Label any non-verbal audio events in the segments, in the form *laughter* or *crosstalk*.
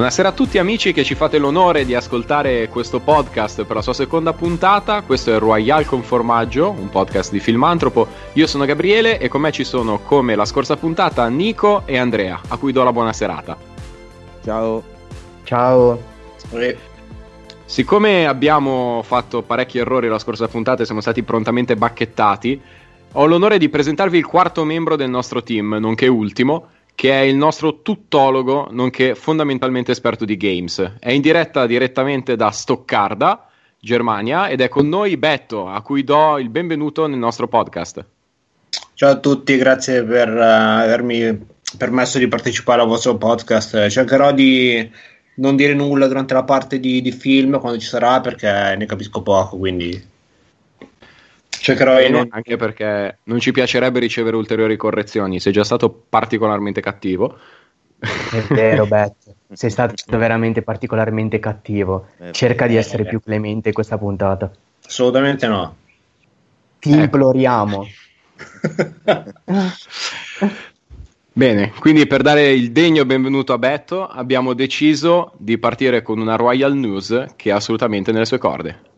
Buonasera a tutti amici che ci fate l'onore di ascoltare questo podcast per la sua seconda puntata. Questo è Royal con Formaggio, un podcast di Filmantropo. Io sono Gabriele e con me ci sono, come la scorsa puntata, Nico e Andrea, a cui do la buona serata. Ciao. Ciao. Siccome abbiamo fatto parecchi errori la scorsa puntata e siamo stati prontamente bacchettati, ho l'onore di presentarvi il quarto membro del nostro team, nonché ultimo, che è il nostro tuttologo, nonché fondamentalmente esperto di games. È in diretta direttamente da Stoccarda, Germania, ed è con noi Betto, a cui do il benvenuto nel nostro podcast. Ciao a tutti, grazie per uh, avermi permesso di partecipare al vostro podcast. Cercherò di non dire nulla durante la parte di, di film quando ci sarà perché ne capisco poco, quindi cercherò Bene, non... anche perché non ci piacerebbe ricevere ulteriori correzioni, sei già stato particolarmente cattivo. È vero, *laughs* Beth, sei stato veramente particolarmente cattivo. Cerca di essere più clemente in questa puntata. Assolutamente no. Ti ecco. imploriamo. *laughs* Bene, quindi per dare il degno benvenuto a Betto abbiamo deciso di partire con una Royal News che è assolutamente nelle sue corde.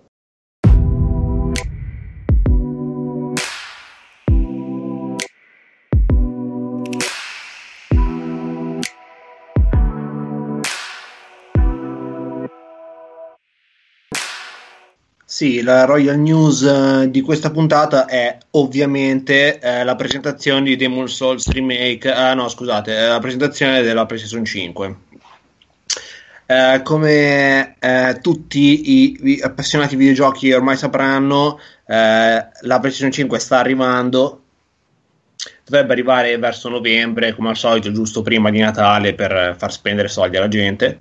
Sì, la Royal News uh, di questa puntata è ovviamente uh, la presentazione di Demon Souls Remake, uh, no scusate, la presentazione della PlayStation 5. come tutti i, appassionati videogiochi ormai sapranno, la PlayStation 5 sta arrivando, dovrebbe arrivare verso novembre, come al solito, giusto prima di Natale per far spendere soldi alla gente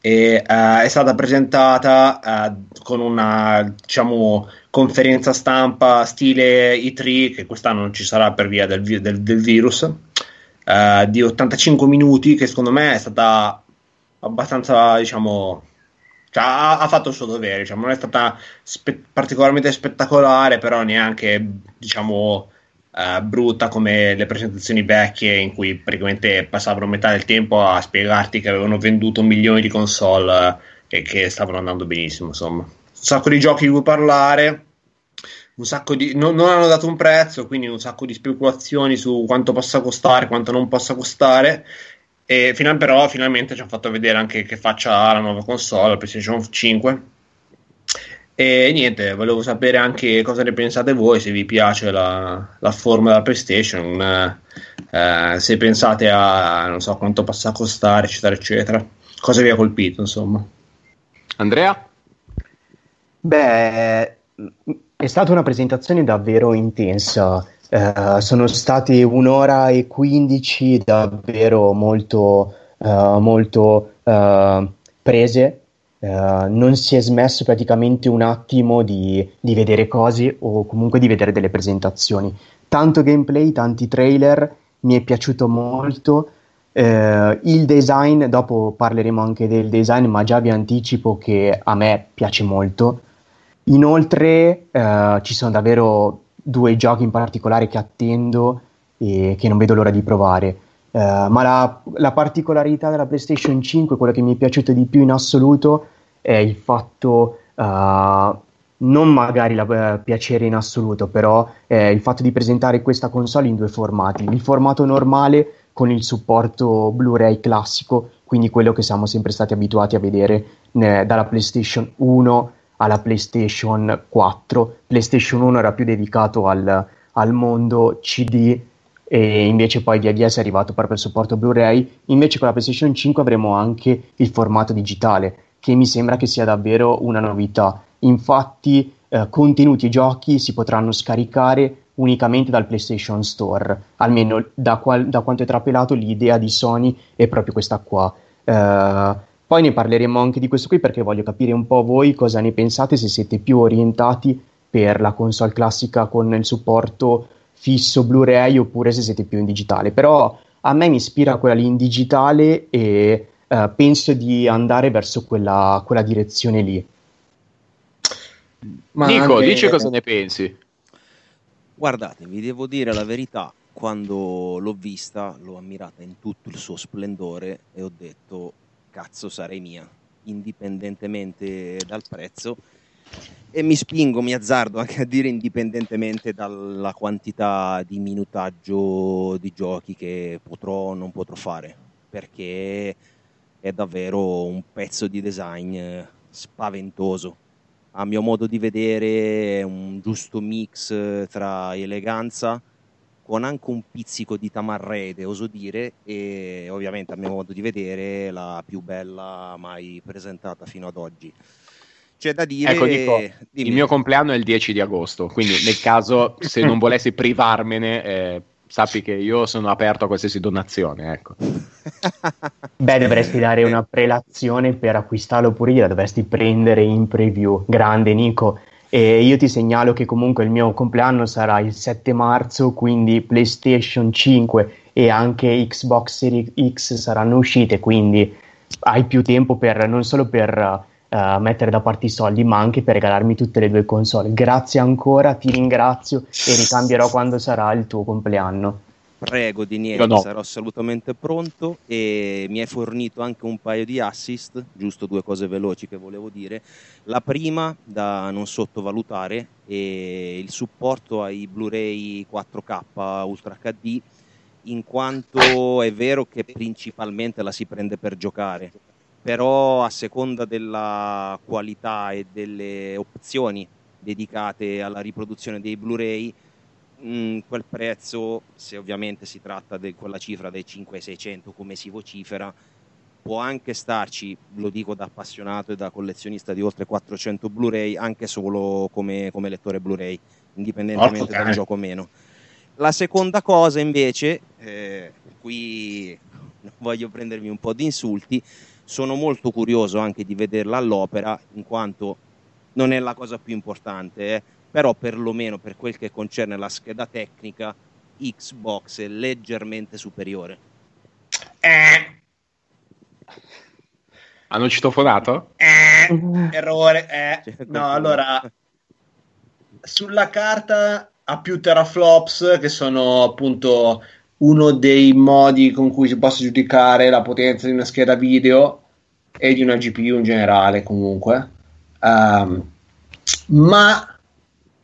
e uh, è stata presentata uh, con una diciamo, conferenza stampa stile E3 che quest'anno non ci sarà per via del, del, del virus uh, di 85 minuti che secondo me è stata abbastanza diciamo cioè, ha, ha, fatto il suo dovere diciamo, non è stata spe- particolarmente spettacolare però neanche diciamo uh, brutta come le presentazioni vecchie in cui praticamente passavano metà del tempo a spiegarti che avevano venduto milioni di console uh, e che stavano andando benissimo. Insomma, un sacco di giochi di cui parlare. Un sacco di, non, non hanno dato un prezzo, quindi un sacco di speculazioni su quanto possa costare, quanto non possa costare. E fino, però finalmente ci hanno fatto vedere anche che faccia ha la nuova console, la PlayStation 5 e niente, volevo sapere anche cosa ne pensate voi, se vi piace la, la forma della PlayStation, eh, se pensate a non so quanto possa costare, eccetera, eccetera. Cosa vi ha colpito, insomma? Andrea? Beh, è stata una presentazione davvero intensa. Uh, sono state un'ora e quindici davvero molto, uh, molto uh, prese Uh, non si è smesso praticamente un attimo di, di, vedere cose o comunque di vedere delle presentazioni. Tanto gameplay, tanti trailer, mi è piaciuto molto. Uh, il design, dopo parleremo anche del design, ma già vi anticipo che a me piace molto. Inoltre uh, ci sono davvero due giochi in particolare che attendo e che non vedo l'ora di provare. Uh, ma la, la, particolarità della PlayStation 5, quello che mi è piaciuto di più in assoluto, è il fatto, uh, non magari la, uh, piacere in assoluto, però è il fatto di presentare questa console in due formati. Il formato normale con il supporto Blu-ray classico, quindi quello che siamo sempre stati abituati a vedere eh, dalla PlayStation 1 alla PlayStation 4. PlayStation 1 era più dedicato al, al mondo CD e invece poi via via si è arrivato proprio al supporto Blu-ray. Invece con la PlayStation 5 avremo anche il formato digitale, che mi sembra che sia davvero una novità. Infatti, eh, contenuti e giochi si potranno scaricare unicamente dal PlayStation Store, almeno da, qual- da quanto è trapelato l'idea di Sony è proprio questa qua. Uh, poi ne parleremo anche di questo qui perché voglio capire un po' voi cosa ne pensate, se siete più orientati per la console classica con il supporto fisso Blu-ray oppure se siete più in digitale. Però a me mi ispira quella lì in digitale e uh, penso di andare verso quella, quella direzione lì. Ma Nico, anche... dici cosa ne pensi? Guardate, vi devo dire la verità, quando l'ho vista l'ho ammirata in tutto il suo splendore e ho detto cazzo sarei mia, indipendentemente dal prezzo. E mi spingo, mi azzardo anche a dire indipendentemente dalla quantità di minutaggio di giochi che potrò o non potrò fare, perché è davvero un pezzo di design spaventoso. A mio modo di vedere è un giusto mix tra eleganza, con anche un pizzico di tamarrede, oso dire, e ovviamente a mio modo di vedere la più bella mai presentata fino ad oggi. C'è da dire... Ecco, dico, il mio compleanno è il 10 di agosto, quindi nel caso se non volessi privarmene, eh, sappi che io sono aperto a qualsiasi donazione. Ecco. *laughs* Beh, dovresti dare una prelazione per acquistarlo pure io, la dovresti prendere in preview. Grande Nico. E io ti segnalo che comunque il mio compleanno sarà il 7 marzo, quindi PlayStation 5 e anche Xbox Series X saranno uscite, quindi hai più tempo per, non solo per uh, mettere da parte i soldi, ma anche per regalarmi tutte le due console. Grazie ancora, ti ringrazio e ricambierò quando sarà il tuo compleanno. Prego di niente, no. sarò assolutamente pronto e mi hai fornito anche un paio di assist, giusto due cose veloci che volevo dire. La prima da non sottovalutare è il supporto ai Blu-ray 4K Ultra HD, in quanto è vero che principalmente la si prende per giocare, però a seconda della qualità e delle opzioni dedicate alla riproduzione dei Blu-ray mh, mm, quel prezzo, se ovviamente si tratta di quella cifra dei 5-600 come si vocifera, può anche starci, lo dico da appassionato e da collezionista di oltre 400 Blu-ray, anche solo come, come lettore Blu-ray, indipendentemente dal gioco o meno. La seconda cosa invece, eh, qui voglio prendermi un po' di insulti, sono molto curioso anche di vederla all'opera, in quanto non è la cosa più importante, eh però perlomeno per quel che concerne la scheda tecnica Xbox è leggermente superiore. Eh. Hanno citofonato? Eh. Errore. Eh. No, allora sulla carta ha più teraflops che sono appunto uno dei modi con cui si possa giudicare la potenza di una scheda video e di una GPU in generale comunque. Um, ma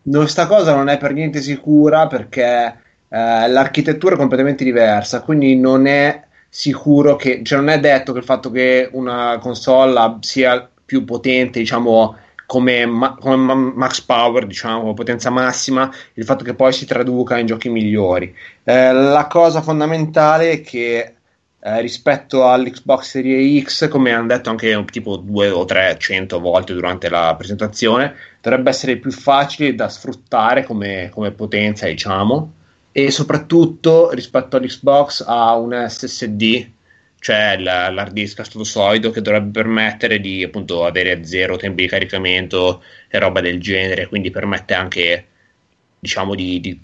questa cosa non è per niente sicura perché eh, l'architettura è completamente diversa, quindi non è sicuro che, cioè non è detto che il fatto che una console sia più potente, diciamo, come, ma, come max power, diciamo, potenza massima, il fatto che poi si traduca in giochi migliori. Eh, la cosa fondamentale è che eh, rispetto all'Xbox Series X, come hanno detto anche tipo due o trecento volte durante la presentazione, dovrebbe essere più facile da sfruttare come, come potenza, diciamo, e soprattutto rispetto all'Xbox ha un SSD, cioè l'hard disk a stato solido, che dovrebbe permettere di appunto avere zero tempi di caricamento e roba del genere, quindi permette anche, diciamo, di, di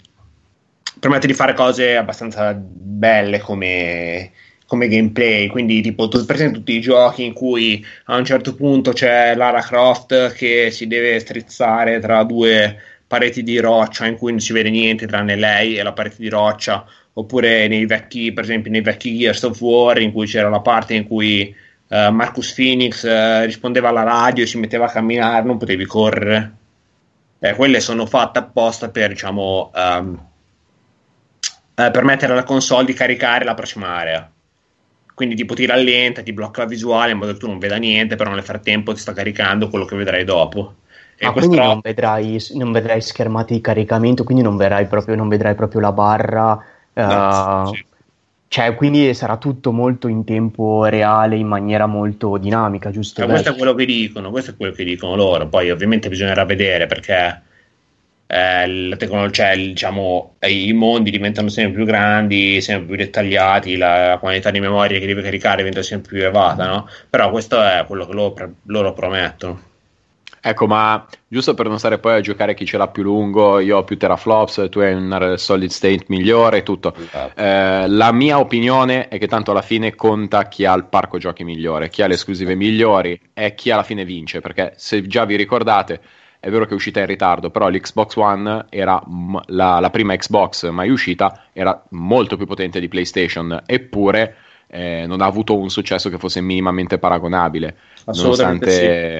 permette di fare cose abbastanza belle come come gameplay, quindi tipo tu presenti tutti i giochi in cui a un certo punto c'è Lara Croft che si deve strizzare tra due pareti di roccia in cui non si vede niente tranne lei e la parete di roccia, oppure nei vecchi, per esempio nei vecchi Gears of War in cui c'era la parte in cui uh, Marcus Phoenix uh, rispondeva alla radio e si metteva a camminare, non potevi correre. Eh, quelle sono fatte apposta per, diciamo, um, uh, permettere alla console di caricare la prossima area quindi tipo ti rallenta, ti blocca la visuale in modo che tu non veda niente, però nel frattempo ti sta caricando quello che vedrai dopo. E ah, quindi non vedrai, non vedrai, schermate di caricamento, quindi non, proprio, non vedrai proprio la barra. No, uh, sì. Cioè, quindi sarà tutto molto in tempo reale, in maniera molto dinamica, giusto? Eh, questo è quello che dicono, questo è quello che dicono loro. Poi ovviamente bisognerà vedere perché eh, la tecnologia, diciamo, i mondi diventano sempre più grandi, sempre più dettagliati, la quantità di memoria che deve caricare diventa sempre più elevata, no? Però questo è quello che loro, loro promettono. Ecco, ma giusto per non stare poi a giocare chi ce l'ha più lungo, io ho più teraflops, tu hai un solid state migliore e tutto. Esatto. Eh, la mia opinione è che tanto alla fine conta chi ha il parco giochi migliore, chi ha le esclusive migliori e chi alla fine vince, perché se già vi ricordate è vero che è uscita in ritardo, però l'Xbox One era la, la, prima Xbox mai uscita, era molto più potente di PlayStation, eppure eh, non ha avuto un successo che fosse minimamente paragonabile, nonostante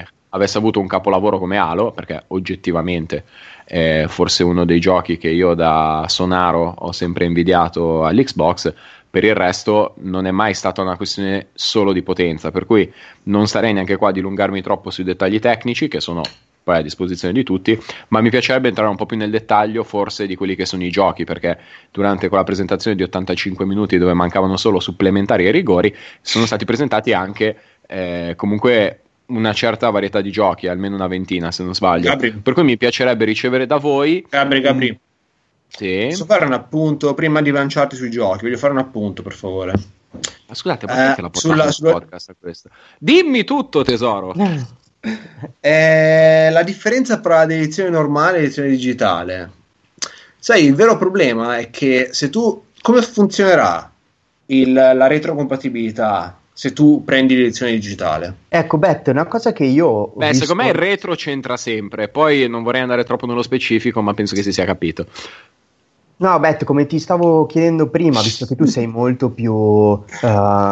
sì. Avesse avuto un capolavoro come Halo, perché oggettivamente è forse uno dei giochi che io da Sonaro ho sempre invidiato all'Xbox, per il resto non è mai stata una questione solo di potenza, per cui non starei neanche qua a dilungarmi troppo sui dettagli tecnici, che sono poi a disposizione di tutti, ma mi piacerebbe entrare un po' più nel dettaglio forse di quelli che sono i giochi, perché durante quella presentazione di 85 minuti dove mancavano solo supplementari e rigori, sono stati presentati anche eh, comunque una certa varietà di giochi, almeno una ventina se non sbaglio. Gabri. Per cui mi piacerebbe ricevere da voi... Gabri, Gabri. Mm. Sì. Posso fare un appunto prima di lanciarti sui giochi? Voglio fare un appunto, per favore. Ma scusate, ma eh, la sulla, sulla... podcast a questo? Dimmi tutto, tesoro. Eh, la differenza tra l'edizione normale e l'edizione digitale. Sai, il vero problema è che se tu come funzionerà il, la retrocompatibilità se tu prendi l'edizione digitale? Ecco, Bet, una cosa che io. Beh, visto... secondo me il retro c'entra sempre. Poi non vorrei andare troppo nello specifico, ma penso che si sia capito. No, Bet, come ti stavo chiedendo prima, visto che tu sei molto più, uh,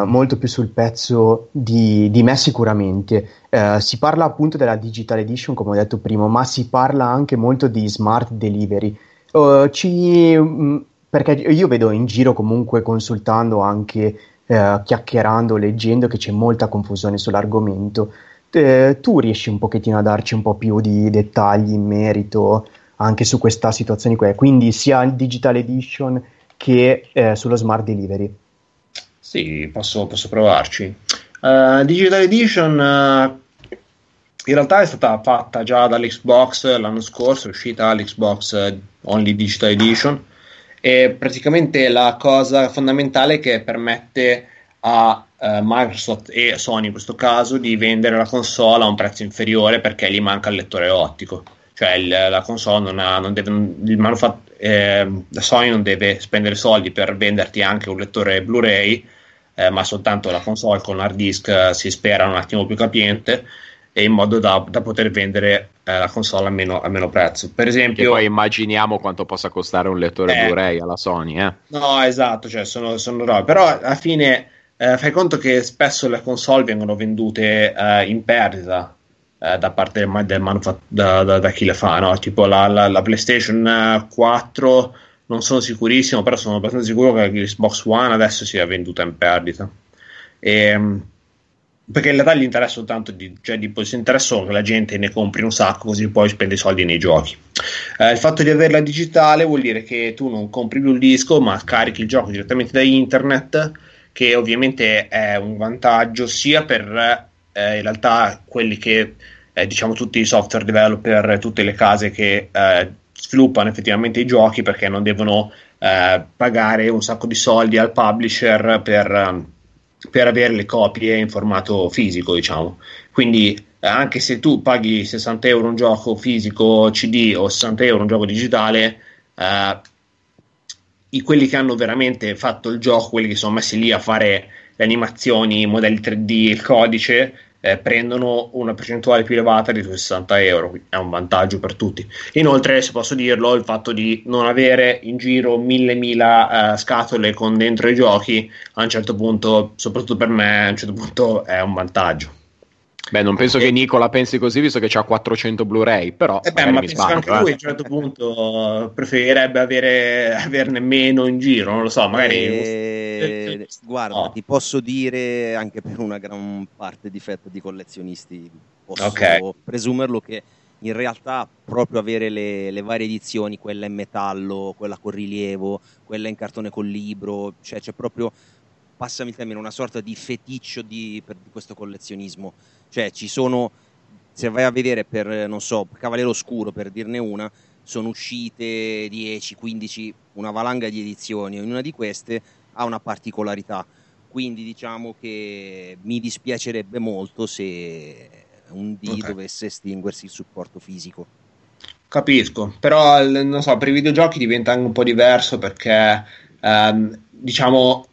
molto più sul pezzo di, di me sicuramente, uh, si parla appunto della Digital Edition, come ho detto prima, ma si parla anche molto di smart delivery. Uh, ci, mh, mm, perché io vedo in giro comunque consultando anche, chiacchierando, leggendo che c'è molta confusione sull'argomento. tu riesci un pochettino a darci un po' più di dettagli in merito anche su questa situazione qui, quindi sia il Digital Edition che eh, sullo Smart Delivery. Sì, posso, posso provarci. Uh, Digital Edition uh, in realtà è stata fatta già dall'Xbox l'anno scorso, è uscita l'Xbox Only Digital Edition e praticamente la cosa fondamentale che permette a uh, Microsoft e Sony in questo caso di vendere la console a un prezzo inferiore perché gli manca il lettore ottico. Cioè il, la console non ha, non deve, il manufatto, eh, Sony non deve spendere soldi per venderti anche un lettore Blu-ray, eh, ma soltanto la console con hard disk eh, si spera un attimo più capiente e in modo da, da poter vendere eh, la console a meno, a meno, prezzo. Per esempio, e poi immaginiamo quanto possa costare un lettore eh. Blu-ray alla Sony. Eh? No, esatto, cioè sono, sono robe, però alla fine eh, fai conto che spesso le console vengono vendute in perdita eh, da parte del, del manufat- da, da, da, chi le fa, no? tipo la, la, la, PlayStation 4 non sono sicurissimo, però sono abbastanza sicuro che l'Xbox One adesso sia venduta in perdita. E, ehm, perché in realtà gli interessa soltanto di, cioè di interessa solo che la gente ne compri un sacco così poi spende i soldi nei giochi. Eh, il fatto di averla digitale vuol dire che tu non compri più il disco ma carichi il gioco direttamente da internet che ovviamente è un vantaggio sia per eh, in realtà quelli che eh, diciamo tutti i software developer, tutte le case che eh, sviluppano effettivamente i giochi perché non devono eh, pagare un sacco di soldi al publisher per, per avere le copie in formato fisico, diciamo. Quindi anche se tu paghi 60 euro un gioco fisico CD o 60 euro un gioco digitale, eh, i, quelli che hanno veramente fatto il gioco, quelli che sono messi lì a fare le animazioni, i modelli 3D, il codice, eh, prendono una percentuale più elevata di 60 euro, è un vantaggio per tutti. Inoltre, se posso dirlo, il fatto di non avere in giro mille mila eh, scatole con dentro i giochi, a un certo punto, soprattutto per me, a un certo punto è un vantaggio. Beh, non penso e... che Nicola pensi così, visto che ha 400 Blu-ray, però... Eh beh, ma penso che anche lui a un certo punto preferirebbe avere, averne meno in giro, non lo so, magari... E... Guarda, no. ti posso dire, anche per una gran parte di fetta di collezionisti, posso okay. presumerlo che in realtà proprio avere le, le, varie edizioni, quella in metallo, quella con rilievo, quella in cartone col libro, cioè c'è proprio, passami il termine, una sorta di feticcio di, per, di questo collezionismo cioè ci sono, se vai a vedere per, non so, Cavaliere Oscuro per dirne una, sono uscite 10, 15, una valanga di edizioni, ognuna di queste ha una particolarità. Quindi diciamo che mi dispiacerebbe molto se un D okay. dovesse estinguersi il supporto fisico. Capisco, però non so, per i videogiochi diventa anche un po' diverso perché ehm, diciamo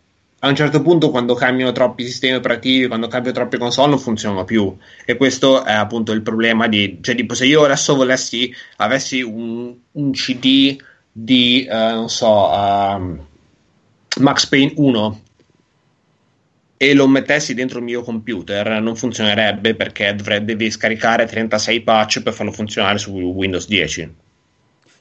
a un certo punto quando cambiano troppi sistemi operativi, quando cambiano troppe console non funzionano più e questo è appunto il problema di, cioè tipo se io adesso volessi, avessi un, un CD di, uh, non so, uh, Max Payne 1 e lo mettessi dentro il mio computer non funzionerebbe perché dovrei, devi scaricare 36 patch per farlo funzionare su Windows 10.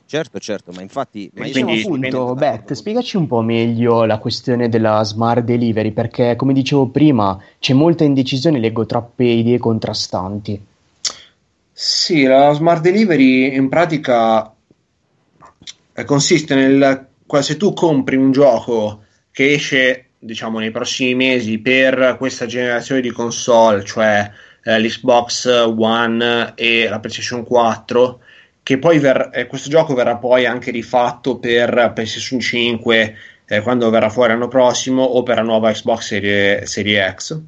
Certo, certo, ma infatti... Ma diciamo appunto, Beth, spiegaci un po' meglio la questione della smart delivery, perché come dicevo prima c'è molta indecisione, leggo troppe idee contrastanti. Sì, la smart delivery in pratica eh, consiste nel... se tu compri un gioco che esce diciamo nei prossimi mesi per questa generazione di console, cioè eh, l'Xbox One e la PlayStation 4, che poi ver- eh, questo gioco verrà poi anche rifatto per PlayStation 5 eh, quando verrà fuori l'anno prossimo o per la nuova Xbox Serie, Serie X.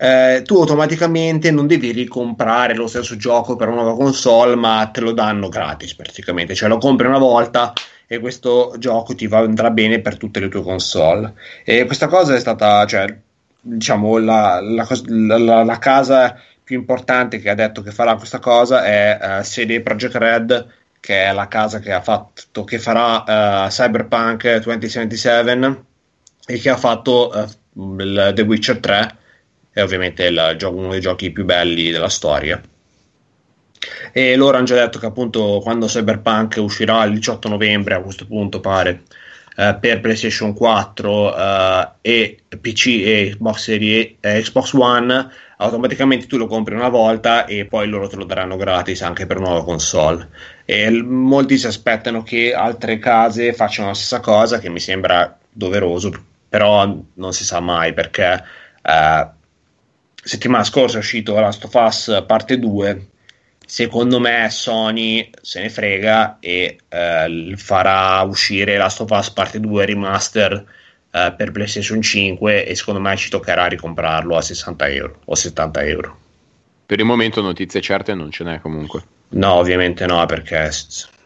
Eh, tu automaticamente non devi ricomprare lo stesso gioco per una nuova console, ma te lo danno gratis praticamente, cioè lo compri una volta e questo gioco ti va, andrà bene per tutte le tue console. E questa cosa è stata, cioè, diciamo, la, la, la, la casa più importante che ha detto che farà questa cosa è uh, CD Projekt Red, che è la casa che ha fatto, che farà uh, Cyberpunk 2077 e che ha fatto uh, il The Witcher 3, è ovviamente il uno dei giochi più belli della storia. E loro hanno già detto che appunto quando Cyberpunk uscirà il 18 novembre, a questo punto pare, eh, per PlayStation 4 eh, e PC e Xbox Series eh, Xbox One automaticamente tu lo compri una volta e poi loro te lo daranno gratis anche per nuova console. E molti si aspettano che altre case facciano la stessa cosa, che mi sembra doveroso, però non si sa mai perché eh, settimana scorsa è uscito Last of Us parte 2. Secondo me Sony se ne frega e eh, farà uscire Last of Us parte 2 remaster eh, per PlayStation 5 e secondo me ci toccherà ricomprarlo a 60 euro o 70 euro. Per il momento notizie certe non ce n'è comunque. No, ovviamente no, perché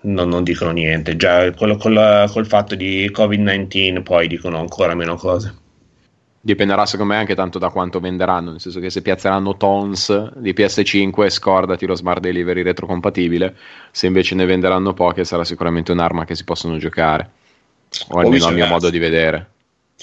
non, non dicono niente. Già col, col, col fatto di Covid-19 poi dicono ancora meno cose. Dipenderà secondo me anche tanto da quanto venderanno, nel senso che se piazzeranno tons di PS5 scordati lo smart delivery retrocompatibile, se invece ne venderanno poche sarà sicuramente un'arma che si possono giocare, o almeno a mio modo di vedere.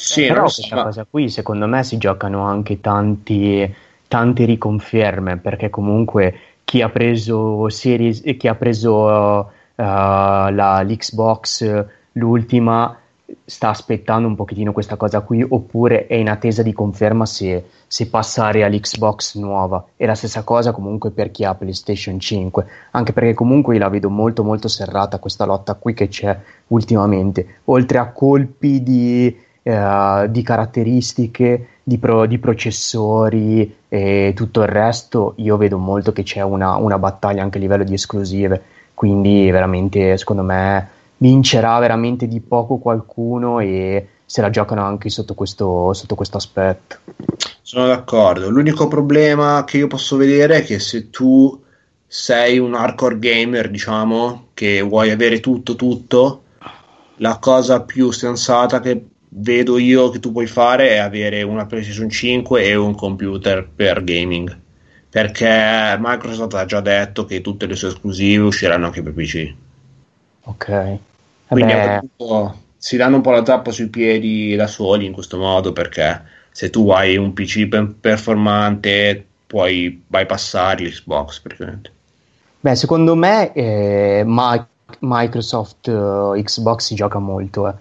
Sì, però questa ma... cosa qui secondo me si giocano anche tanti, tante riconferme perché comunque chi ha preso Series chi ha preso uh, la, l'Xbox l'ultima sta aspettando un pochettino questa cosa qui oppure è in attesa di conferma se, se, passare all'Xbox nuova. E la stessa cosa comunque per chi ha PlayStation 5 anche perché comunque la vedo molto molto serrata questa lotta qui che c'è ultimamente. Oltre a colpi di, eh, di caratteristiche di, pro, di, processori e tutto il resto io vedo molto che c'è una, una battaglia anche a livello di esclusive quindi veramente secondo me vincerà veramente di poco qualcuno e se la giocano anche sotto questo, sotto questo aspetto. Sono d'accordo. L'unico problema che io posso vedere è che se tu sei un hardcore gamer, diciamo, che vuoi avere tutto, tutto, la cosa più sensata che vedo io che tu puoi fare è avere una PlayStation 5 e un computer per gaming. Perché Microsoft ha già detto che tutte le sue esclusive usciranno anche per PC. Ok. Quindi si danno un po' la tappa sui piedi da soli in questo modo perché se tu hai un PC performante puoi bypassare l'Xbox praticamente. Beh, secondo me eh, Microsoft uh, Xbox si gioca molto. Eh.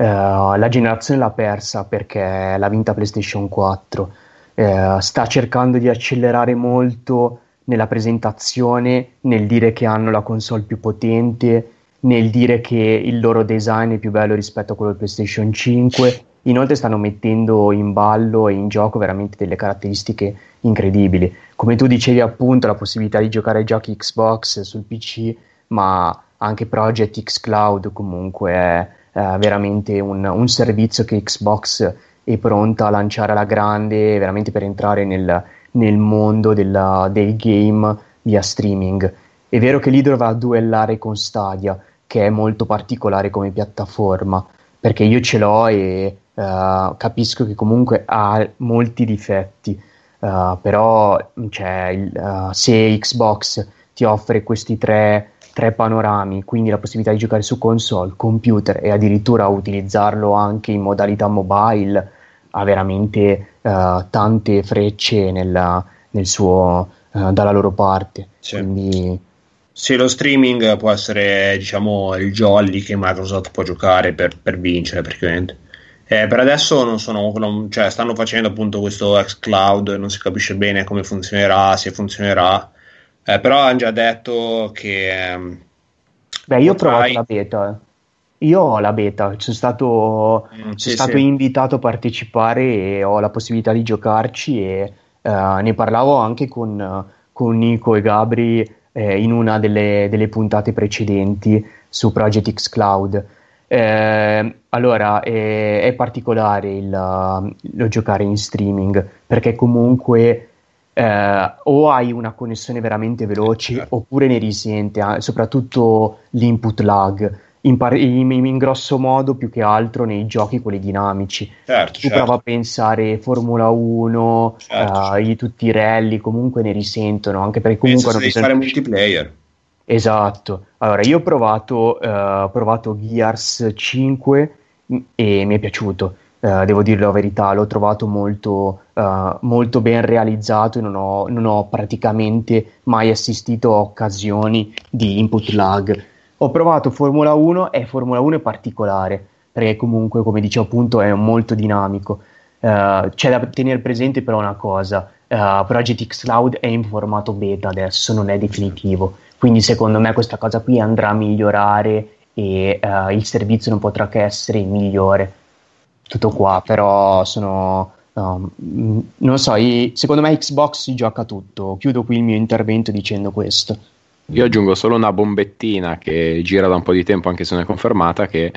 Uh, la generazione l'ha persa perché l'ha vinta PlayStation 4. Uh, sta cercando di accelerare molto nella presentazione, nel dire che hanno la console più potente, nel dire che il loro design è più bello rispetto a quello del PlayStation 5. Inoltre stanno mettendo in ballo e in gioco veramente delle caratteristiche incredibili. Come tu dicevi appunto la possibilità di giocare ai giochi Xbox sul PC, ma anche Project X Cloud comunque è eh, veramente un, un, servizio che Xbox è pronta a lanciare alla grande veramente per entrare nel, nel mondo della, del game via streaming. È vero che lì dovrà duellare con Stadia, che è molto particolare come piattaforma, perché io ce l'ho e uh, capisco che comunque ha molti difetti, uh, però cioè, il, uh, se Xbox ti offre questi tre, tre, panorami, quindi la possibilità di giocare su console, computer e addirittura utilizzarlo anche in modalità mobile, ha veramente uh, tante frecce nella, nel suo, uh, dalla loro parte. Sì. Quindi, sì, lo streaming può essere diciamo il jolly che Microsoft può giocare per, per vincere praticamente. Eh, per adesso non sono, non, cioè, stanno facendo appunto questo xCloud, non si capisce bene come funzionerà, se funzionerà, eh, però hanno già detto che... Ehm, Beh, io potrai... ho provato la beta. Eh. Io ho la beta, sono stato, mm, sono sì, stato sì. invitato a partecipare e ho la possibilità di giocarci e uh, ne parlavo anche con, con, Nico e Gabri eh, in una delle, delle, puntate precedenti su Project X Cloud. Eh, allora, è, è particolare il, lo giocare in streaming perché comunque eh, o hai una connessione veramente veloce certo. oppure ne risente, eh, soprattutto l'input lag in, par- in, in, grosso modo più che altro nei giochi quelli dinamici. Certo, tu certo. prova a pensare Formula 1, certo, uh, i, tutti i rally comunque ne risentono, anche perché comunque... Penso hanno bisogno... fare multiplayer. Esatto. Allora, io ho provato, uh, provato Gears 5 e mi è piaciuto. Uh, devo dire la verità, l'ho trovato molto, uh, molto ben realizzato e non ho, non ho, praticamente mai assistito a occasioni di input lag ho provato Formula 1 e Formula 1 è particolare perché comunque, come dicevo appunto, è molto dinamico. Uh, c'è da tenere presente però una cosa, Project X Cloud è in formato beta adesso, non è definitivo, quindi secondo me questa cosa qui andrà a migliorare e il servizio non potrà che essere migliore. Tutto qua, però sono... Um, non so, i, secondo me Xbox si gioca tutto. Chiudo qui il mio intervento dicendo questo. Io aggiungo solo una bombettina che gira da un po' di tempo, anche se non è confermata, che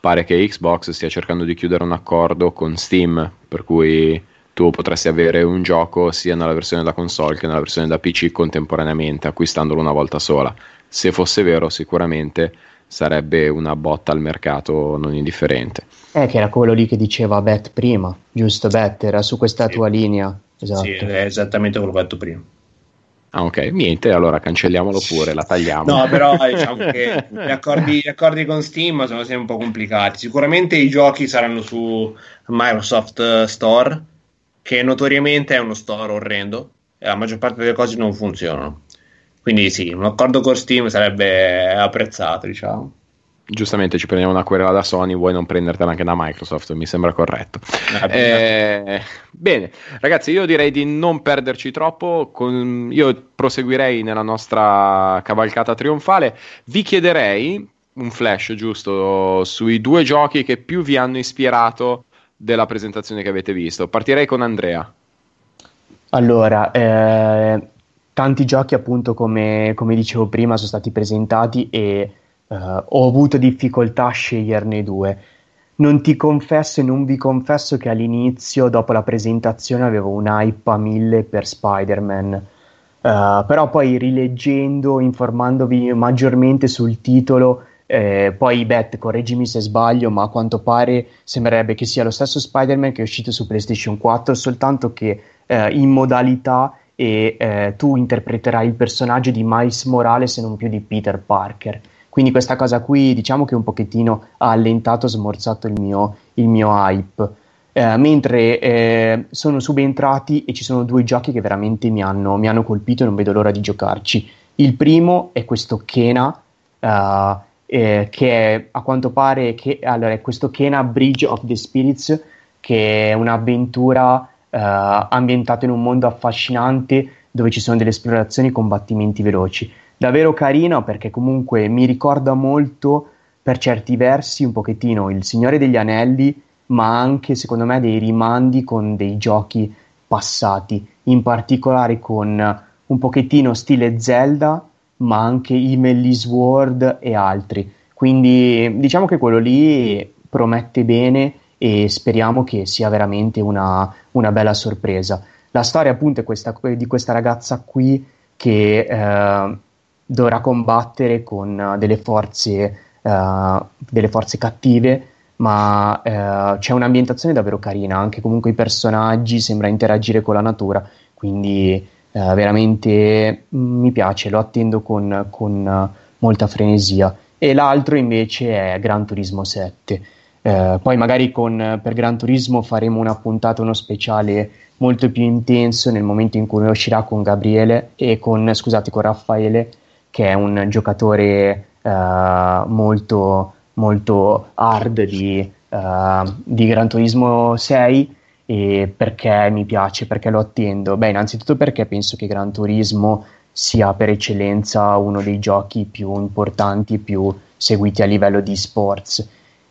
pare che Xbox stia cercando di chiudere un accordo con Steam, per cui tu potresti avere un gioco sia nella versione da console che nella versione da PC contemporaneamente, acquistandolo una volta sola. Se fosse vero, sicuramente sarebbe una botta al mercato non indifferente. Eh, che era quello lì che diceva Bet prima, giusto Bet? Era su questa sì. tua linea. Esatto. Sì, è esattamente quello che ho detto prima. Ah, ok, niente, allora cancelliamolo pure, la tagliamo. No, però *laughs* diciamo che gli accordi, gli accordi, con Steam sono sempre un po' complicati. Sicuramente i giochi saranno su Microsoft Store, che notoriamente è uno store orrendo, e la maggior parte delle cose non funzionano. Quindi sì, un accordo con Steam sarebbe apprezzato, diciamo giustamente ci prendiamo una querela da Sony, vuoi non prendertela anche da Microsoft? Mi sembra corretto. Eh, bene, ragazzi, io direi di non perderci troppo. Con, io proseguirei nella nostra cavalcata trionfale. Vi chiederei un flash giusto sui due giochi che più vi hanno ispirato della presentazione che avete visto. Partirei con Andrea. Allora, eh, tanti giochi, appunto, come, come dicevo prima, sono stati presentati e Uh, ho avuto difficoltà a sceglierne due. Non ti confesso e non vi confesso che all'inizio, dopo la presentazione, avevo un hype a mille per Spider-Man. Uh, però poi rileggendo, informandovi maggiormente sul titolo, eh, poi Bet, correggimi se sbaglio, ma a quanto pare sembrerebbe che sia lo stesso Spider-Man che è uscito su PlayStation 4, soltanto che eh, in modalità e eh, tu interpreterai il personaggio di Miles Morales e non più di Peter Parker. Quindi questa cosa qui diciamo che un pochettino ha allentato, smorzato il mio, il mio hype. Eh, mentre eh, sono subentrati e ci sono due giochi che veramente mi hanno, mi hanno, colpito e non vedo l'ora di giocarci. Il primo è questo Kena, uh, eh, che è a quanto pare che, allora, è questo Kena Bridge of the Spirits, che è un'avventura uh, ambientata in un mondo affascinante dove ci sono delle esplorazioni e combattimenti veloci davvero carino perché comunque mi ricorda molto per certi versi un pochettino il Signore degli Anelli, ma anche secondo me dei rimandi con dei giochi passati, in particolare con un pochettino stile Zelda, ma anche Email Sword e altri. Quindi diciamo che quello lì promette bene e speriamo che sia veramente una, una bella sorpresa. La storia appunto è questa, di questa ragazza qui che eh, dovrà combattere con uh, delle forze, uh, delle forze cattive, ma uh, c'è un'ambientazione davvero carina, anche comunque i personaggi sembra interagire con la natura, quindi veramente mm, mi piace, lo attendo con, con molta frenesia. E l'altro invece è Gran Turismo 7. Eh, poi magari con, per Gran Turismo faremo una puntata, uno speciale molto più intenso nel momento in cui uscirà con Gabriele e con, scusate, con Raffaele, che è un giocatore eh, molto, molto hard di, uh, di Gran Turismo 6 e perché mi piace, perché lo attendo? Beh, innanzitutto perché penso che Gran Turismo sia per eccellenza uno dei giochi più importanti, più seguiti a livello di sports.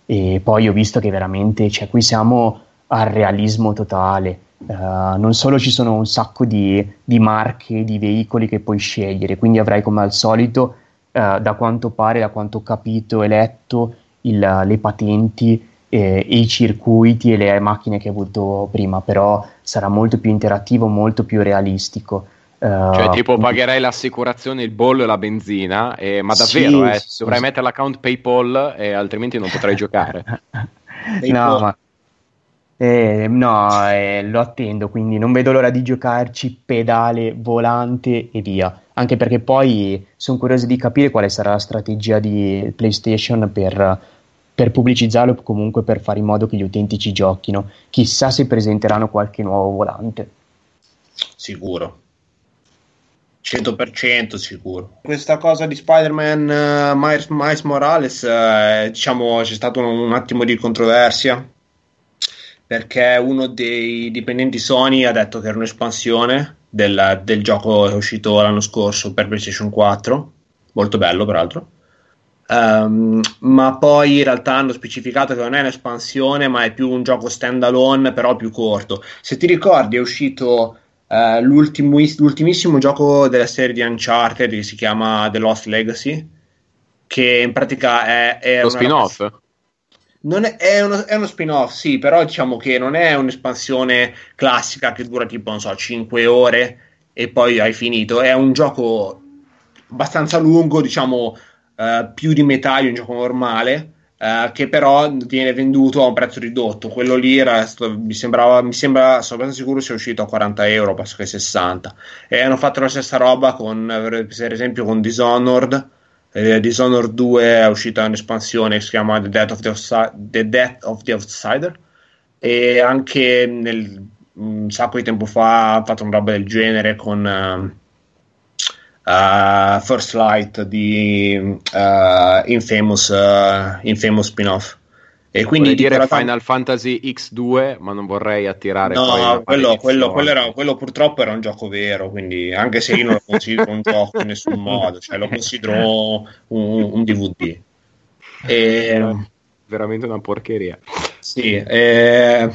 E poi ho visto che veramente, cioè, qui siamo al realismo totale. Uh, non solo ci sono un sacco di, di, marche, di veicoli che puoi scegliere, quindi avrai come al solito, uh, da quanto pare, da quanto ho capito e letto, il, le patenti eh, i circuiti e le macchine che ho avuto prima, però sarà molto più interattivo, molto più realistico. Cioè, tipo, pagherai l'assicurazione, il bollo e la benzina, eh, ma davvero, sì, eh, sì, dovrai sì. mettere l'account PayPal, e altrimenti non potrai giocare. *laughs* no, ma eh, no, eh, lo attendo, quindi non vedo l'ora di giocarci pedale, volante e via. Anche perché poi sono curioso di capire quale sarà la strategia di PlayStation per per pubblicizzarlo o comunque per fare in modo che gli utenti ci giochino. Chissà se presenteranno qualche nuovo volante. Sicuro. 100% sicuro. Questa cosa di Spider-Man uh, Miles, Miles, Morales, uh, diciamo, c'è stato un, un, attimo di controversia perché uno dei dipendenti Sony ha detto che era un'espansione del, del gioco uscito l'anno scorso per PlayStation 4, molto bello peraltro Um, ma poi in realtà hanno specificato che non è un'espansione, ma è più un gioco standalone, però più corto. Se ti ricordi, è uscito uh, l'ultimissimo gioco della serie di Uncharted che si chiama The Lost Legacy, che in pratica è, è lo spin-off. Non è, è, uno, è, uno, spin-off, sì, però diciamo che non è un'espansione classica che dura tipo, non so, 5 ore e poi hai finito. È un gioco abbastanza lungo, diciamo uh, più di metà di un gioco normale. Uh, che però viene venduto a un prezzo ridotto. Quello lì era, mi, sembrava, mi sembra, sono abbastanza sicuro sia uscito a 40 euro, passo che 60. E hanno fatto la stessa roba con, per esempio, con Dishonored. Eh, Dishonored 2 è uscita un'espansione che si chiama The Death of the, Outside, the, Death of the Outsider. E anche nel, un sacco di tempo fa ha fatto una roba del genere con. Uh, uh, First Light di uh, Infamous, uh, Infamous spin-off. E quindi vorrei dire Final tanto... Fantasy X2, ma non vorrei attirare. No, quello, quello, quello, era, quello, purtroppo era un gioco vero. Quindi, anche se io non lo considero un gioco in nessun *laughs* modo, cioè lo considero un, un DVD. E... Veramente una porcheria. Sì, eh,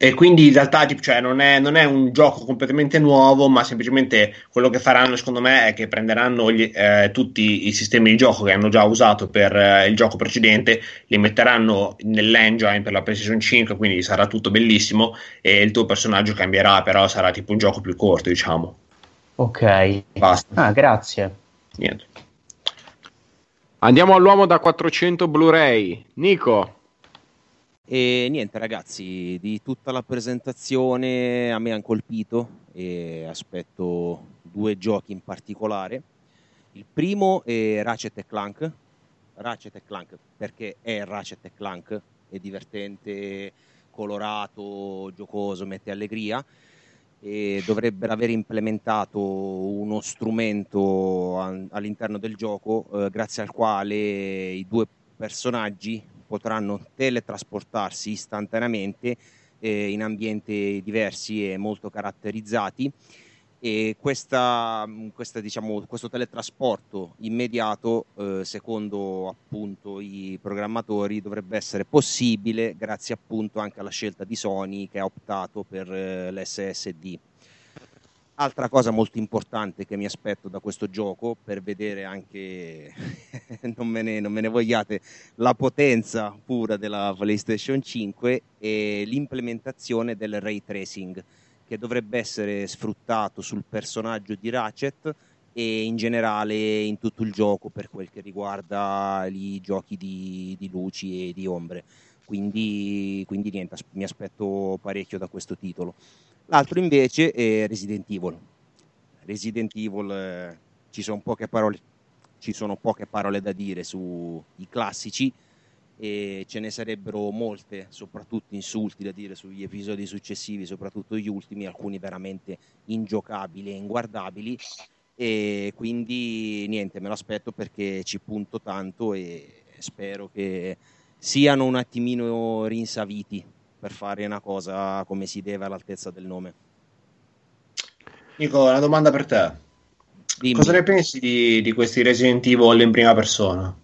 e quindi in realtà tipo, cioè, non, è, non, è, un gioco completamente nuovo, ma semplicemente quello che faranno, secondo me, è che prenderanno gli, eh, tutti i sistemi di gioco che hanno già usato per eh, il gioco precedente, li metteranno nell'engine per la PlayStation 5, quindi sarà tutto bellissimo e il tuo personaggio cambierà, però sarà tipo un gioco più corto, diciamo. Ok. Basta. Ah, grazie. Niente. Andiamo all'uomo da 400 Blu-ray. Nico. E niente ragazzi, di tutta la presentazione a me hanno colpito e aspetto due giochi in particolare. Il primo è Ratchet Clank, Ratchet Clank perché è Ratchet Clank, è divertente, colorato, giocoso, mette allegria. E dovrebbero aver implementato uno strumento all'interno del gioco eh, grazie al quale i due personaggi potranno teletrasportarsi istantaneamente eh, in ambienti diversi e molto caratterizzati e questa, questa, diciamo, questo teletrasporto immediato, eh, secondo appunto i programmatori, dovrebbe essere possibile grazie appunto anche alla scelta di Sony che ha optato per eh, l'SSD. Altra cosa molto importante che mi aspetto da questo gioco, per vedere anche, *laughs* non, me ne, non, me ne, vogliate, la potenza pura della PlayStation 5 è l'implementazione del ray tracing, che dovrebbe essere sfruttato sul personaggio di Ratchet e in generale in tutto il gioco per quel che riguarda i giochi di, di luci e di ombre. Quindi, quindi niente, mi aspetto parecchio da questo titolo. L'altro invece è Resident Evil. Resident Evil eh, ci, sono poche parole, ci sono poche parole da dire sui classici e ce ne sarebbero molte, soprattutto insulti da dire sugli episodi successivi, soprattutto gli ultimi, alcuni veramente ingiocabili e inguardabili e quindi niente, me lo aspetto perché ci punto tanto e spero che siano un attimino rinsaviti per fare una cosa come si deve all'altezza del nome. Nico, una domanda per te. Dimmi. Cosa ne pensi di, di questi Resident Evil in prima persona?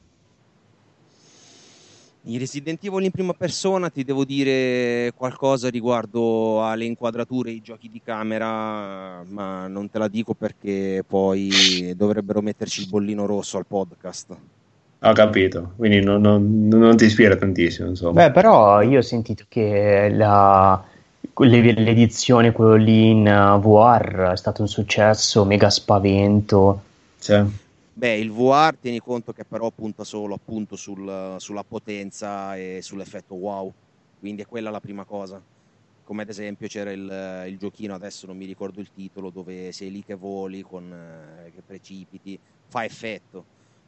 I Resident Evil in prima persona ti devo dire qualcosa riguardo alle inquadrature e i giochi di camera, ma non te la dico perché poi dovrebbero metterci il bollino rosso al podcast. Ho capito, quindi non, non, non ti ispira tantissimo. Insomma. Beh, però io ho sentito che la, l'edizione, quello lì in VR, è stato un successo, mega spavento. Sì. Beh, il VR tieni conto che però punta solo appunto sul, sulla potenza e sull'effetto wow, quindi è quella la prima cosa. Come ad esempio c'era il, il giochino, adesso non mi ricordo il titolo, dove sei lì che voli, con, eh, che precipiti, fa effetto,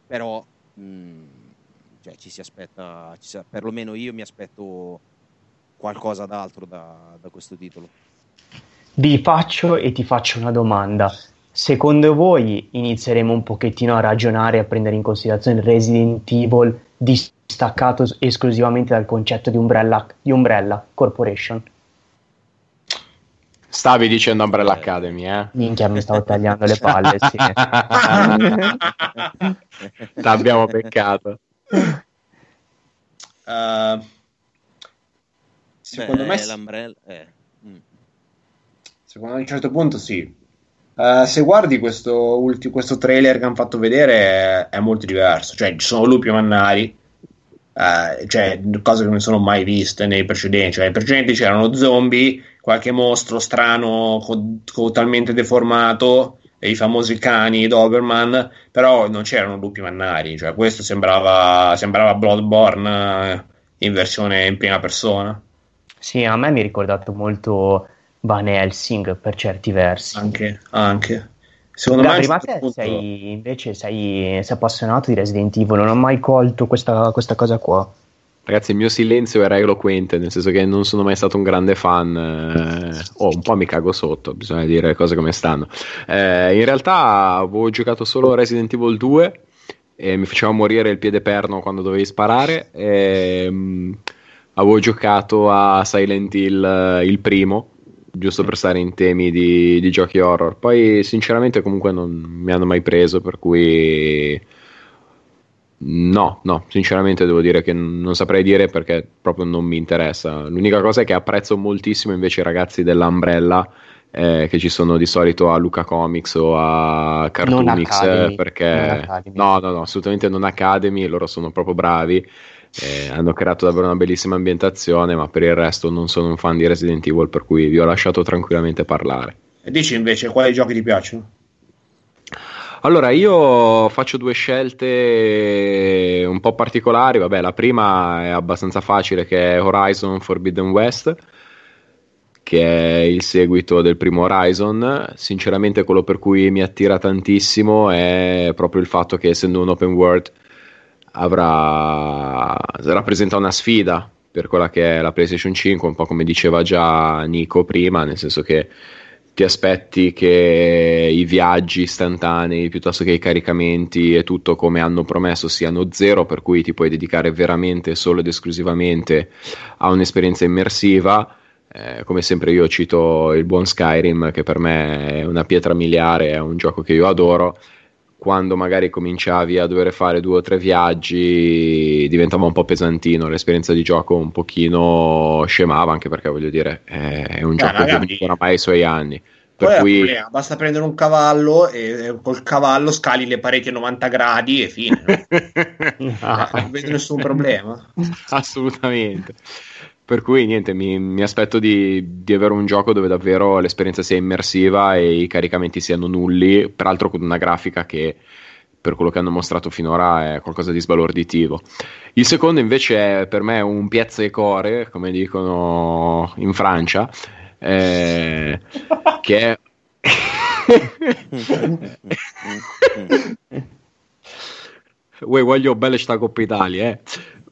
però mm, cioè, ci si aspetta, ci perlomeno io mi aspetto qualcosa d'altro da, da questo titolo. Vi faccio e ti faccio una domanda Secondo voi inizieremo un pochettino a ragionare e a prendere in considerazione Resident Evil distaccato esclusivamente dal concetto di Umbrella, di Umbrella Corporation? Stavi dicendo Umbrella Academy, eh? Minchia, mi stavo tagliando le palle, sì. *laughs* T'abbiamo peccato. Uh, secondo Beh, me... L'Umbrella... Eh. Mm. Secondo me a un certo punto sì Uh, se guardi questo, ulti- questo, trailer che hanno fatto vedere è, è, molto diverso, cioè ci sono lupi mannari, uh, cioè cose che non sono mai viste nei precedenti, cioè nei precedenti c'erano zombie, qualche mostro strano, co- totalmente deformato, e i famosi cani Doberman, però non c'erano lupi mannari, cioè questo sembrava, sembrava Bloodborne eh, in versione in prima persona. Sì, a me mi ha ricordato molto Van Helsing per certi versi. Anche, anche. Secondo da me prima te punto... sei, invece sei, sei, appassionato di Resident Evil, non ho mai colto questa, questa, cosa qua. Ragazzi, il mio silenzio era eloquente, nel senso che non sono mai stato un grande fan. Eh, oh, un po' mi cago sotto, bisogna dire le cose come stanno. Eh, in realtà avevo giocato solo Resident Evil 2 e mi faceva morire il piede perno quando dovevi sparare. E, um, avevo giocato a Silent Hill eh, il primo giusto per stare in temi di, di, giochi horror. Poi, sinceramente, comunque non mi hanno mai preso, per cui. No, no, sinceramente devo dire che non saprei dire perché proprio non mi interessa. L'unica cosa è che apprezzo moltissimo invece i ragazzi dell'Umbrella eh, che ci sono di solito a Luca Comics o a Cartoonix perché no, no, no, assolutamente non Academy, loro sono proprio bravi eh, hanno creato davvero una bellissima ambientazione, ma per il resto non sono un fan di Resident Evil, per cui vi ho lasciato tranquillamente parlare. E dici invece quali giochi ti piacciono? Allora, io faccio due scelte un po' particolari. Vabbè, la prima è abbastanza facile, che è Horizon Forbidden West, che è il seguito del primo Horizon. Sinceramente, quello per cui mi attira tantissimo è proprio il fatto che, essendo un open world, avrà, rappresenta una sfida per quella che è la PlayStation 5, un po' come diceva già Nico prima, nel senso che ti aspetti che i viaggi istantanei piuttosto che i caricamenti e tutto come hanno promesso siano zero, per cui ti puoi dedicare veramente solo ed esclusivamente a un'esperienza immersiva. Eh, come sempre io cito il buon Skyrim che per me è una pietra miliare, è un gioco che io adoro quando magari cominciavi a dover fare due o tre viaggi diventava un po' pesantino, l'esperienza di gioco un pochino scemava, anche perché voglio dire è un eh, gioco che non oramai i suoi anni. Per cui... Basta prendere un cavallo e col cavallo scali le pareti a 90 gradi e fine. No? no. *laughs* non vedo nessun problema. Assolutamente. Per cui niente, mi, mi aspetto di, di, avere un gioco dove davvero l'esperienza sia immersiva e i caricamenti siano nulli, peraltro con una grafica che per quello che hanno mostrato finora è qualcosa di sbalorditivo. Il secondo invece è per me un piazza e core, come dicono in Francia, eh, che è... *laughs* Uè, voglio belle sta Coppa Italia, eh.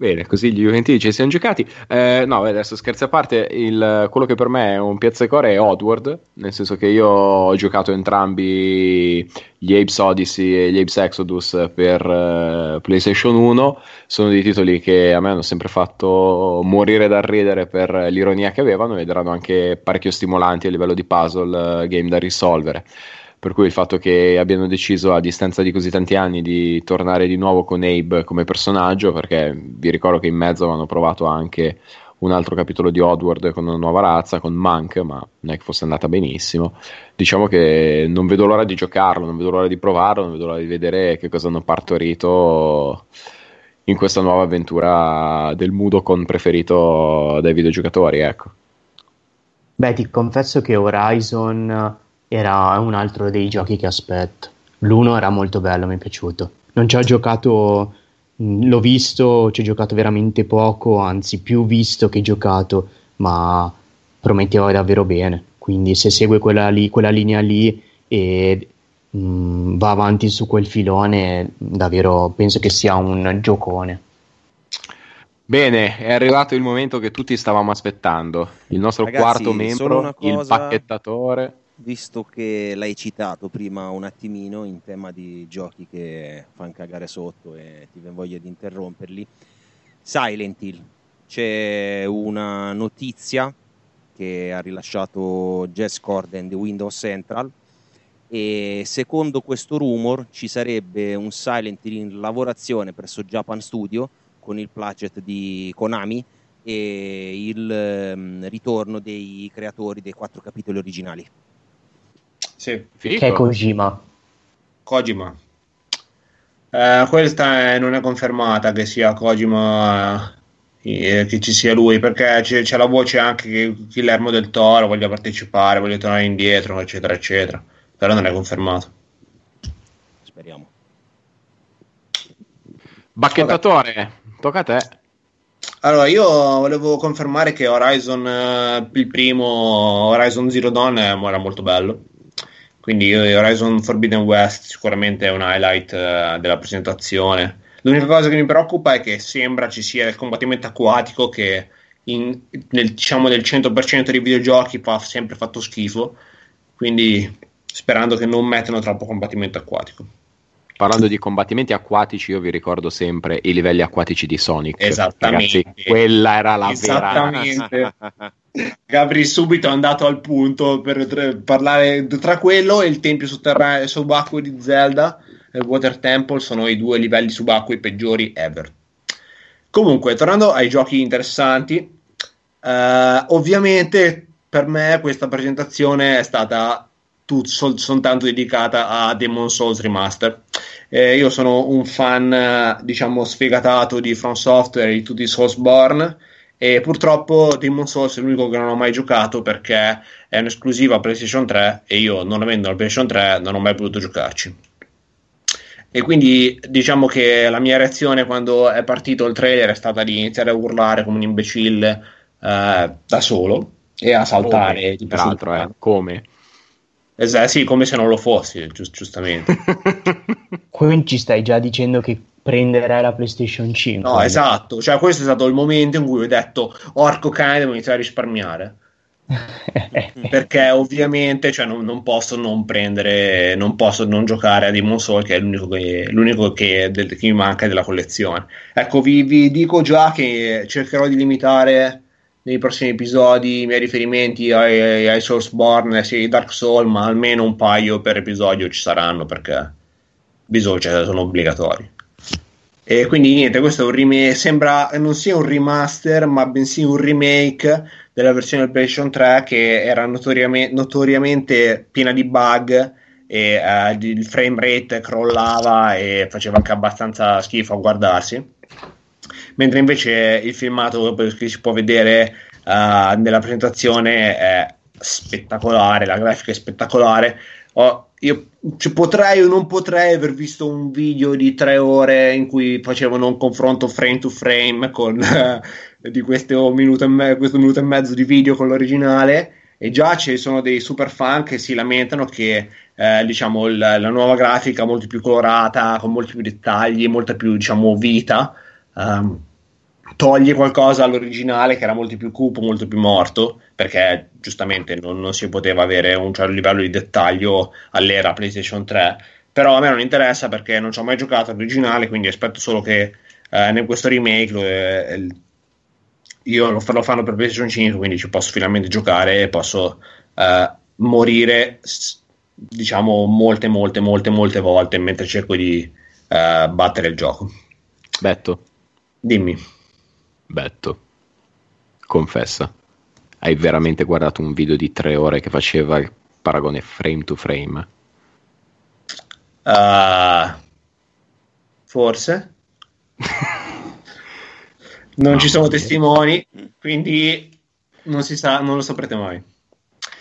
Bene, così gli Juventini ci siamo giocati. Eh, no, adesso scherzi a parte, il, quello che per me è un piazzecore è Oddworld, nel senso che io ho giocato entrambi gli Apes Odyssey e gli Apes Exodus per uh, PlayStation 1. Sono dei titoli che a me hanno sempre fatto morire dal ridere per l'ironia che avevano ed erano anche parecchio stimolanti a livello di puzzle uh, game da risolvere per cui il fatto che abbiano deciso a distanza di così tanti anni di tornare di nuovo con Abe come personaggio, perché vi ricordo che in mezzo avevano provato anche un altro capitolo di Oddworld con una nuova razza, con Monk, ma non è che fosse andata benissimo. Diciamo che non vedo l'ora di giocarlo, non vedo l'ora di provarlo, non vedo l'ora di vedere che cosa hanno partorito in questa nuova avventura del Mudokon preferito dai videogiocatori, ecco. Beh, ti confesso che Horizon era un altro dei giochi che aspetto. L'uno era molto bello, mi è piaciuto. Non ci ho giocato, mm, l'ho visto, ci ho giocato veramente poco, anzi più visto che giocato, ma prometteva davvero bene. Quindi se segue quella, lì, quella linea lì e mh, mm, va avanti su quel filone, davvero penso che sia un giocone. Bene, è arrivato il momento che tutti stavamo aspettando. Il nostro Ragazzi, quarto membro, cosa... il pacchettatore visto che l'hai citato prima un attimino in tema di giochi che fanno cagare sotto e ti viene voglia di interromperli, Silent Hill. C'è una notizia che ha rilasciato Jess Corden di Windows Central e secondo questo rumor ci sarebbe un Silent Hill in lavorazione presso Japan Studio con il plaget di Konami e il um, ritorno dei creatori dei quattro capitoli originali. Sì. Che è Kojima. Kojima. Eh, questa è, non è confermata che sia Kojima eh, che ci sia lui perché c'è, c'è, la voce anche che Guillermo del Toro voglia partecipare, voglia tornare indietro, eccetera, eccetera. Però non è confermato. Speriamo. Bacchettatore, tocca a te. Allora, io volevo confermare che Horizon, eh, il primo Horizon Zero Dawn, era molto bello quindi Horizon Forbidden West sicuramente è un highlight uh, della presentazione. L'unica cosa che mi preoccupa è che sembra ci sia il combattimento acquatico che in, nel, diciamo del 100% dei videogiochi fa sempre fatto schifo. Quindi sperando che non mettano troppo combattimento acquatico. Parlando di combattimenti acquatici, io vi ricordo sempre i livelli acquatici di Sonic. Esattamente. Ragazzi, quella era la Esattamente. *laughs* *laughs* Gabri subito è andato al punto per tra- parlare tra quello e il tempio sotterraneo subacqueo di Zelda e Water Temple sono i due livelli subacquei peggiori ever. Comunque, tornando ai giochi interessanti, eh, ovviamente per me questa presentazione è stata tut- sol- soltanto dedicata a Demon Souls Remaster. Eh, io sono un fan, eh, diciamo, sfegatato di From Software e di tutti i Soulsborne e purtroppo Demon Souls è l'unico che non ho mai giocato perché è un'esclusiva PlayStation 3 e io non avendo la PlayStation 3 non ho mai potuto giocarci. E quindi diciamo che la mia reazione quando è partito il trailer è stata di iniziare a urlare come un imbecille eh, da solo e a saltare. Come, tra l'altro, eh, come? Esatto, sì, come se non lo fossi, giust- giustamente. *laughs* Quindi ci stai già dicendo che prenderai la PlayStation 5. No, esatto, cioè questo è stato il momento in cui ho detto, orco cane, devo iniziare a risparmiare. *laughs* perché ovviamente cioè, non, non, posso non prendere, non posso non giocare a Demon Soul, che è l'unico che, l'unico che, del, che mi manca della collezione. Ecco, vi, vi dico già che cercherò di limitare nei prossimi episodi i miei riferimenti ai, ai Sourceborne e ai Dark Soul, ma almeno un paio per episodio ci saranno perché bisogna, cioè, sono obbligatori. E quindi niente, questo è un remake, sembra non sia un remaster, ma bensì un remake della versione del PlayStation 3 che era notoriamente, notoriamente piena di bug e uh, il frame rate crollava e faceva anche abbastanza schifo a guardarsi mentre invece il filmato che si può vedere uh, nella presentazione è spettacolare, la grafica è spettacolare. Oh, io cioè, potrei o non potrei aver visto un video di tre ore in cui facevano un confronto frame to frame con, uh, di questo minuto, me- questo minuto, e mezzo di video con l'originale e già ci sono dei super fan che si lamentano che eh, diciamo, la, la, nuova grafica molto più colorata, con molti più dettagli, molta più diciamo, vita Um, toglie qualcosa all'originale che era molto più cupo, molto più morto, perché giustamente non, non si poteva avere un certo livello di dettaglio all'era PlayStation 3. Però a me non interessa perché non ci ho mai giocato all'originale, quindi aspetto solo che eh, in questo remake lo, eh, io lo, lo, fanno per PlayStation 5, quindi ci posso finalmente giocare e posso eh, morire, diciamo, molte, molte, molte, molte volte mentre cerco di eh, battere il gioco. Betto. Dimmi. Betto. Confessa. Hai veramente guardato un video di tre ore che faceva il paragone frame to frame? Uh, forse. *laughs* non no, ci sono testimoni, quindi non si sa, non lo saprete mai.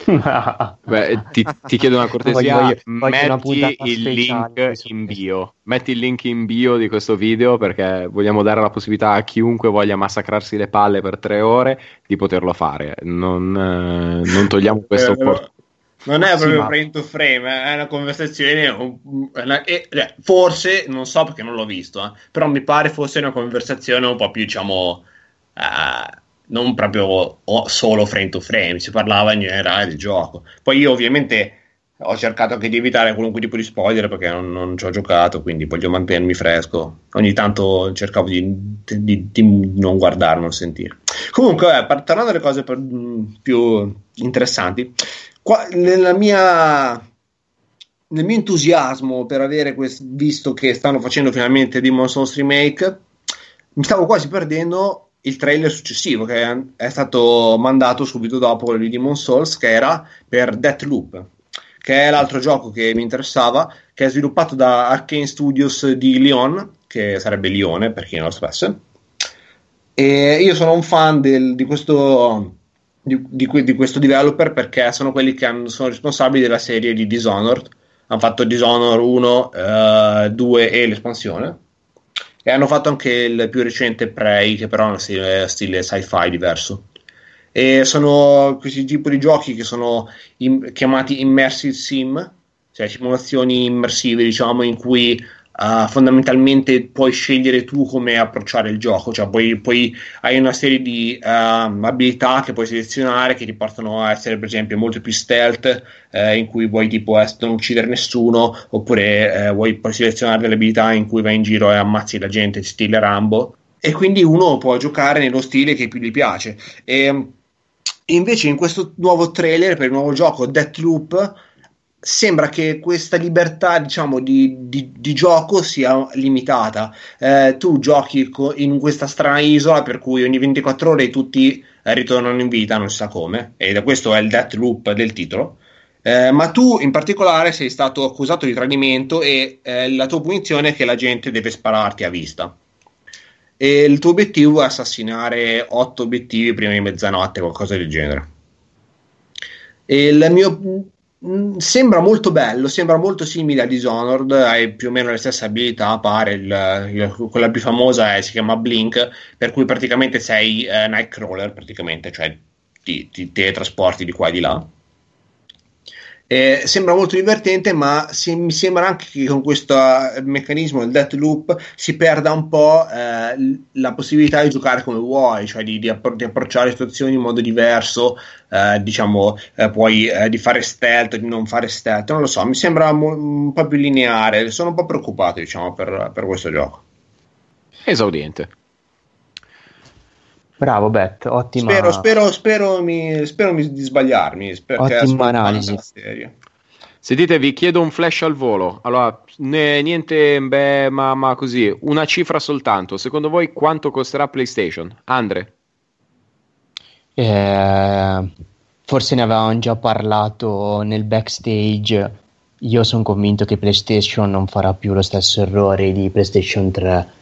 *laughs* Beh, ti, ti, chiedo una cortesia, voglio, voglio metti una il link in bio. Metti il link in bio di questo video perché vogliamo dare la possibilità a chiunque voglia massacrarsi le palle per tre ore di poterlo fare. Non, eh, non togliamo eh, questa opportunità. Non è proprio sì, ma... frame to frame, è una conversazione. Una, eh, forse, non so perché non l'ho visto, eh, però mi pare fosse una conversazione un po' più, diciamo. Uh, non proprio solo frame to frame, si parlava in generale del gioco. Poi io ovviamente ho cercato anche di evitare qualunque tipo di spoiler perché non, non ci ho giocato, quindi voglio mantenermi fresco. Ogni tanto cercavo di, di, di non guardare, non sentire. Comunque, eh, parlando delle cose per, più interessanti, qua, nella mia nel mio entusiasmo per avere questo, visto che stanno facendo finalmente Demon Souls Remake, mi stavo quasi perdendo il trailer successivo che è stato mandato subito dopo quello di Demon Souls che era per Deathloop che è l'altro gioco che mi interessava che è sviluppato da Arkane Studios di Lyon che sarebbe Lione per chi non lo sapesse. E io sono un fan del, di, questo, di, di, di, questo developer perché sono quelli che hanno, sono responsabili della serie di Dishonored. Hanno fatto Dishonored 1, uh, 2 e l'espansione e hanno fatto anche il più recente Prey, che però è uno stile, stile sci-fi diverso. E sono questi tipi di giochi che sono in, chiamati immersive sim, cioè simulazioni immersive, diciamo, in cui Uh, fondamentalmente puoi scegliere tu come approcciare il gioco, cioè poi, poi hai una serie di uh, abilità che puoi selezionare che ti portano a essere per esempio molto più stealth uh, in cui vuoi tipo eh, non uccidere nessuno oppure vuoi puoi selezionare delle abilità in cui vai in giro e ammazzi la gente stile Rambo. E quindi uno può giocare nello stile che più gli piace. E invece in questo nuovo trailer per il nuovo gioco Deathloop sembra che questa libertà diciamo di, di, di gioco sia limitata. Eh, tu giochi co- in questa strana isola per cui ogni 24 ore tutti eh, ritornano in vita non si sa come e questo è il death loop del titolo. Eh, ma tu in particolare sei stato accusato di tradimento e eh, la tua punizione è che la gente deve spararti a vista. E il tuo obiettivo è assassinare 8 obiettivi prima di mezzanotte qualcosa del genere. E il mio Mm, sembra molto bello, sembra molto simile a Dishonored, hai più o meno le stesse abilità, pare il, il, quella più famosa è, si chiama Blink, per cui praticamente sei eh, Nightcrawler, praticamente, cioè ti, ti teletrasporti di qua e di là. Eh, sembra molto divertente, ma si, mi sembra anche che con questo eh, meccanismo del death loop si perda un po' eh, la possibilità di giocare come vuoi, cioè di, di, appro- di approcciare situazioni in modo diverso, eh, diciamo, eh, poi eh, di fare stealth, di non fare stealth, non lo so, mi sembra mo- un po' più lineare, sono un po' preoccupato, diciamo, per, per questo gioco. Esauriente. Bravo Bet, ottima. Spero, spero, spero, mi, spero mi, di sbagliarmi. Ottima analisi. Sentite, vi chiedo un flash al volo. Allora, ne, niente, beh, ma, ma, così, una cifra soltanto. Secondo voi quanto costerà PlayStation? Andre? Eh, forse ne avevamo già parlato nel backstage. Io sono convinto che PlayStation non farà più lo stesso errore di PlayStation 3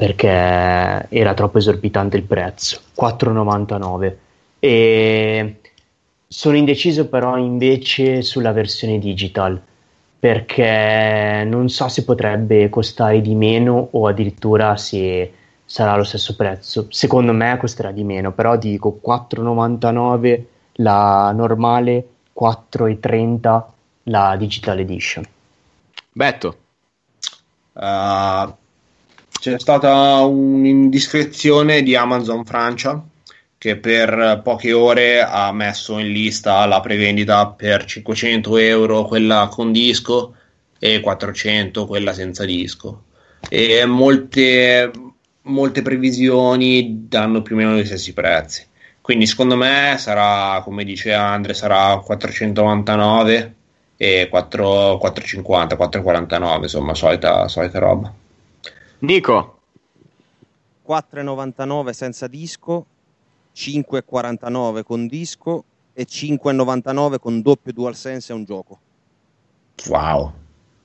perché era troppo esorbitante il prezzo, 4,99 e sono indeciso però invece sulla versione digital perché non so se potrebbe costare di meno o addirittura se sarà lo stesso prezzo. Secondo me costerà di meno, però dico 4,99 la normale, 4,30 la digital edition. Betto. Uh, c'è stata un'indiscrezione di Amazon Francia che per poche ore ha messo in lista la prevendita per 500 euro quella con disco e 400 quella senza disco. E molte, molte previsioni danno più o meno gli stessi prezzi. Quindi secondo me sarà come dice Andre sarà 499 e 4, 450 449 insomma solita, solita roba Nico 4,99 senza disco 5,49 con disco e 5,99 con doppio DualSense è un gioco wow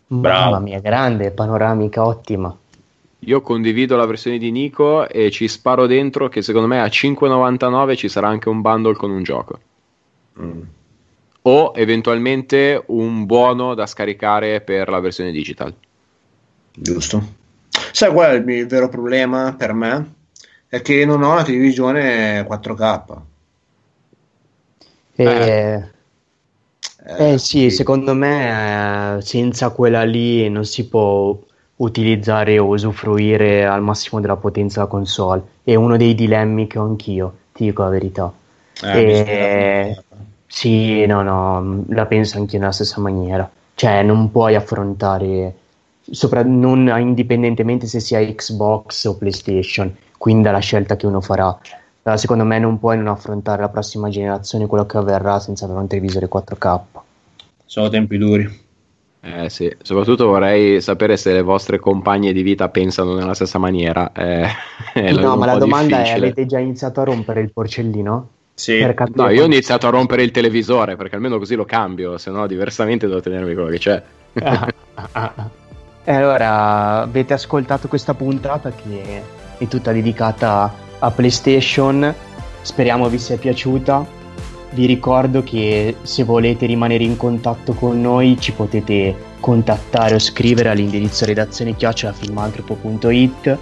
Bravo. Mamma mia, grande, panoramica ottima. Io condivido la versione di Nico e ci sparo dentro che secondo me a 5,99 ci sarà anche un bundle con un gioco. Mm. O eventualmente un buono da scaricare per la versione digital. Giusto. Sai qual è il vero problema per me? È che non ho una televisione 4K. Eh, eh. Eh, sì, secondo me eh, senza quella lì non si può utilizzare o usufruire al massimo della potenza della console. È uno dei dilemmi che ho anch'io, ti dico la verità. Eh, e... Sì, no, no, la penso anche nella stessa maniera. Cioè, non puoi affrontare, sopra, non, indipendentemente se sia Xbox o PlayStation, quindi la scelta che uno farà. Uh, secondo me non puoi non affrontare la prossima generazione, quello che avverrà, senza avere un televisore 4K. Sono tempi duri. Eh sì, soprattutto vorrei sapere se le vostre compagne di vita pensano nella stessa maniera. Eh, *laughs* no, ma la domanda difficile. è: avete già iniziato a rompere il porcellino? Sì. No, io ho iniziato a rompere il televisore perché almeno così lo cambio, se no diversamente devo tenermi quello che c'è. *laughs* *laughs* E allora, avete ascoltato questa puntata che è tutta dedicata a PlayStation. Speriamo vi sia piaciuta. Vi ricordo che se volete rimanere in contatto con noi ci potete contattare o scrivere all'indirizzo redazione chiocciolafilmantropo.it.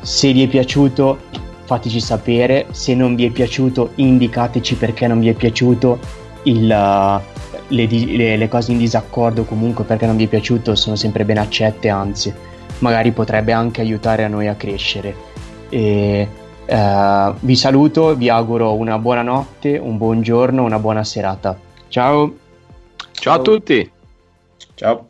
Se vi è piaciuto fateci sapere, se non vi è piaciuto indicateci perché non vi è piaciuto il, le, le, le cose in disaccordo comunque perché non vi è piaciuto sono sempre ben accette anzi magari potrebbe anche aiutare a noi a crescere e Uh, vi saluto, vi auguro una buona notte, un buon giorno, una buona serata. Ciao. Ciao a tutti. Ciao.